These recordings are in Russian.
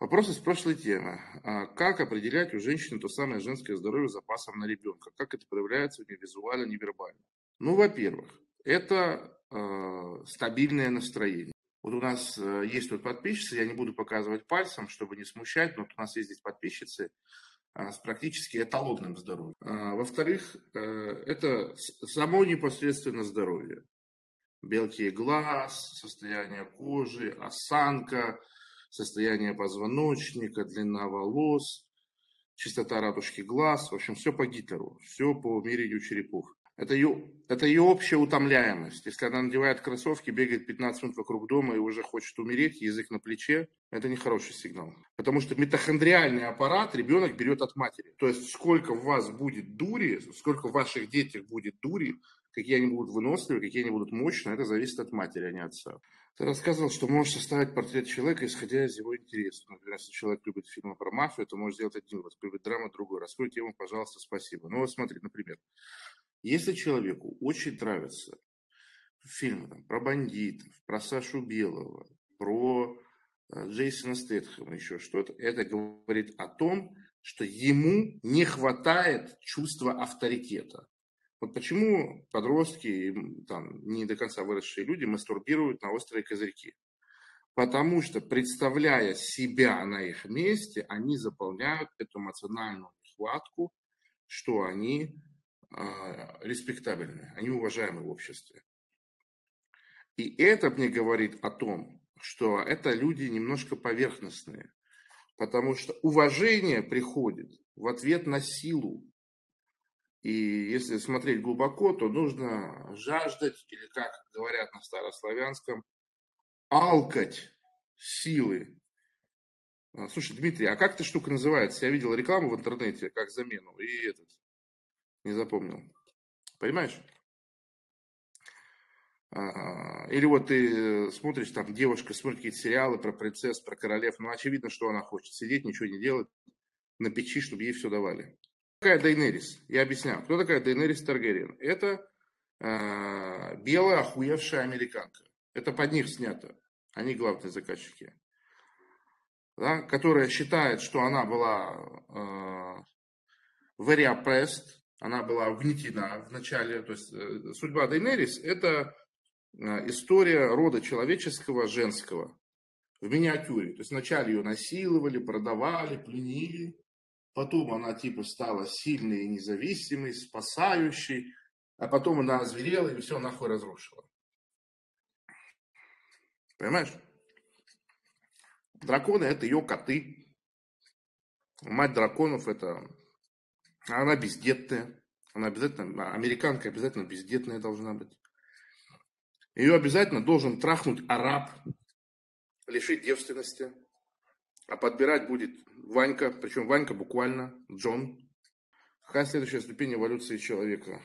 Вопрос из прошлой темы. А как определять у женщины то самое женское здоровье запасом на ребенка? Как это проявляется у нее визуально, невербально? Ну, во-первых, это э, стабильное настроение. Вот у нас э, есть тут подписчицы, я не буду показывать пальцем, чтобы не смущать, но вот у нас есть здесь подписчицы э, с практически эталонным здоровьем. А, во-вторых, э, это само непосредственно здоровье. Белки глаз, состояние кожи, осанка, состояние позвоночника, длина волос, чистота радужки глаз, в общем, все по Гитлеру, все по мерению черепов. Это ее, это ее общая утомляемость. Если она надевает кроссовки, бегает 15 минут вокруг дома и уже хочет умереть, язык на плече, это не хороший сигнал. Потому что митохондриальный аппарат ребенок берет от матери. То есть сколько в вас будет дури, сколько в ваших детях будет дури, какие они будут выносливые, какие они будут мощные, это зависит от матери, а не отца. Ты рассказывал, что можешь составить портрет человека, исходя из его интересов. Например, если человек любит фильмы про мафию, то можешь сделать один вот, любит драму другой. Раскрой тему, пожалуйста, спасибо. Ну вот смотри, например, если человеку очень нравятся фильмы там, про бандитов, про Сашу Белого, про э, Джейсона Стэтхэма, еще что-то, это говорит о том, что ему не хватает чувства авторитета. Вот почему подростки, там, не до конца выросшие люди мастурбируют на острые козырьки. Потому что, представляя себя на их месте, они заполняют эту эмоциональную нехватку, что они респектабельны, они уважаемы в обществе. И это мне говорит о том, что это люди немножко поверхностные, потому что уважение приходит в ответ на силу, и если смотреть глубоко, то нужно жаждать, или как говорят на старославянском, алкать силы. А, слушай, Дмитрий, а как эта штука называется? Я видел рекламу в интернете как замену, и этот, не запомнил. Понимаешь? А, или вот ты смотришь, там девушка смотрит какие-то сериалы про принцесс, про королев, ну очевидно, что она хочет. Сидеть, ничего не делать, на печи, чтобы ей все давали такая Дейнерис? Я объясняю. Кто такая Дейнерис Таргериен? Это э, белая охуевшая американка. Это под них снято. Они главные заказчики. Да, которая считает, что она была э, very oppressed, она была угнетена в начале. То есть э, судьба Дейнерис – это э, история рода человеческого женского в миниатюре. То есть вначале ее насиловали, продавали, пленили, Потом она типа стала сильной и независимой, спасающей. А потом она озверела и все нахуй разрушила. Понимаешь? Драконы это ее коты. Мать драконов это... Она бездетная. Она обязательно... Американка обязательно бездетная должна быть. Ее обязательно должен трахнуть араб, лишить девственности. А подбирать будет Ванька, причем Ванька буквально, Джон. Какая следующая ступень эволюции человека?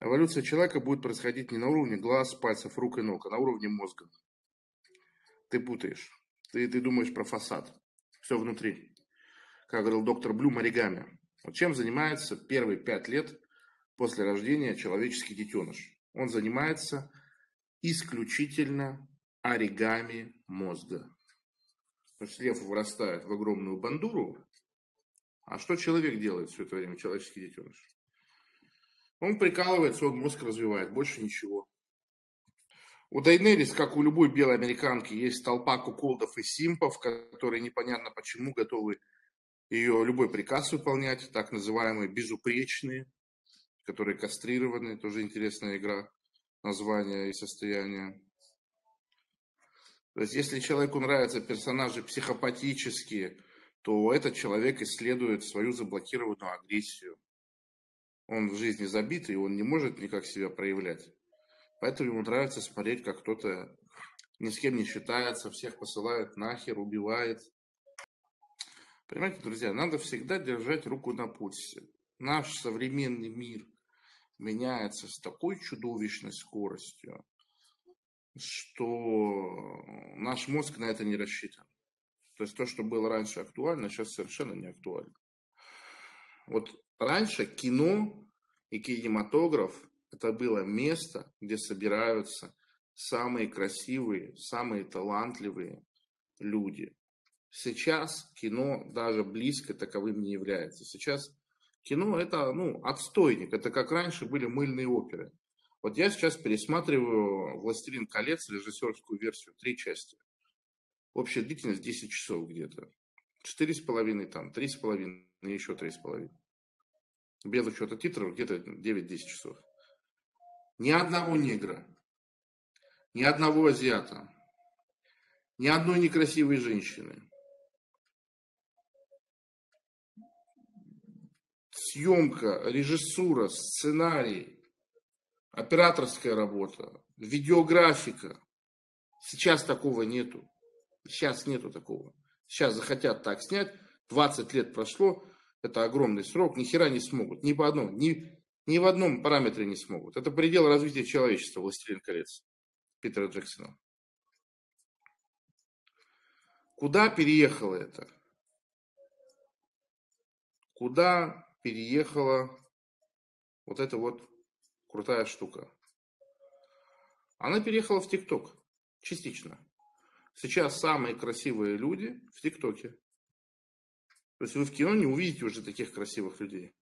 Эволюция человека будет происходить не на уровне глаз, пальцев, рук и ног, а на уровне мозга. Ты путаешь. Ты, ты думаешь про фасад. Все внутри. Как говорил доктор Блюм, оригами. Вот чем занимается первые пять лет после рождения человеческий детеныш? Он занимается исключительно оригами мозга. То есть лев вырастает в огромную бандуру, а что человек делает все это время, человеческий детеныш? Он прикалывается, он мозг развивает, больше ничего. У Дайнерис, как у любой белой американки, есть толпа куколдов и симпов, которые непонятно почему готовы ее любой приказ выполнять, так называемые безупречные, которые кастрированы, тоже интересная игра названия и состояния. То есть, если человеку нравятся персонажи психопатические, то этот человек исследует свою заблокированную агрессию. Он в жизни забитый, он не может никак себя проявлять. Поэтому ему нравится смотреть, как кто-то ни с кем не считается, всех посылает нахер, убивает. Понимаете, друзья, надо всегда держать руку на пульсе. Наш современный мир меняется с такой чудовищной скоростью, что наш мозг на это не рассчитан. То есть то, что было раньше актуально, сейчас совершенно не актуально. Вот раньше кино и кинематограф это было место, где собираются самые красивые, самые талантливые люди. Сейчас кино даже близко таковым не является. Сейчас кино это ну, отстойник. Это как раньше были мыльные оперы. Вот я сейчас пересматриваю «Властелин колец» режиссерскую версию, три части. Общая длительность 10 часов где-то. Четыре с половиной там, три с половиной, еще три с половиной. Без учета титров где-то 9-10 часов. Ни одного негра, ни одного азиата, ни одной некрасивой женщины. Съемка, режиссура, сценарий, операторская работа, видеографика. Сейчас такого нету. Сейчас нету такого. Сейчас захотят так снять, 20 лет прошло, это огромный срок, ни хера не смогут, ни по одному, ни, ни в одном параметре не смогут. Это предел развития человечества, «Властелин колец» Питера Джексона. Куда переехало это? Куда переехала вот эта вот крутая штука? Она переехала в ТикТок. Частично. Сейчас самые красивые люди в ТикТоке. То есть вы в кино не увидите уже таких красивых людей.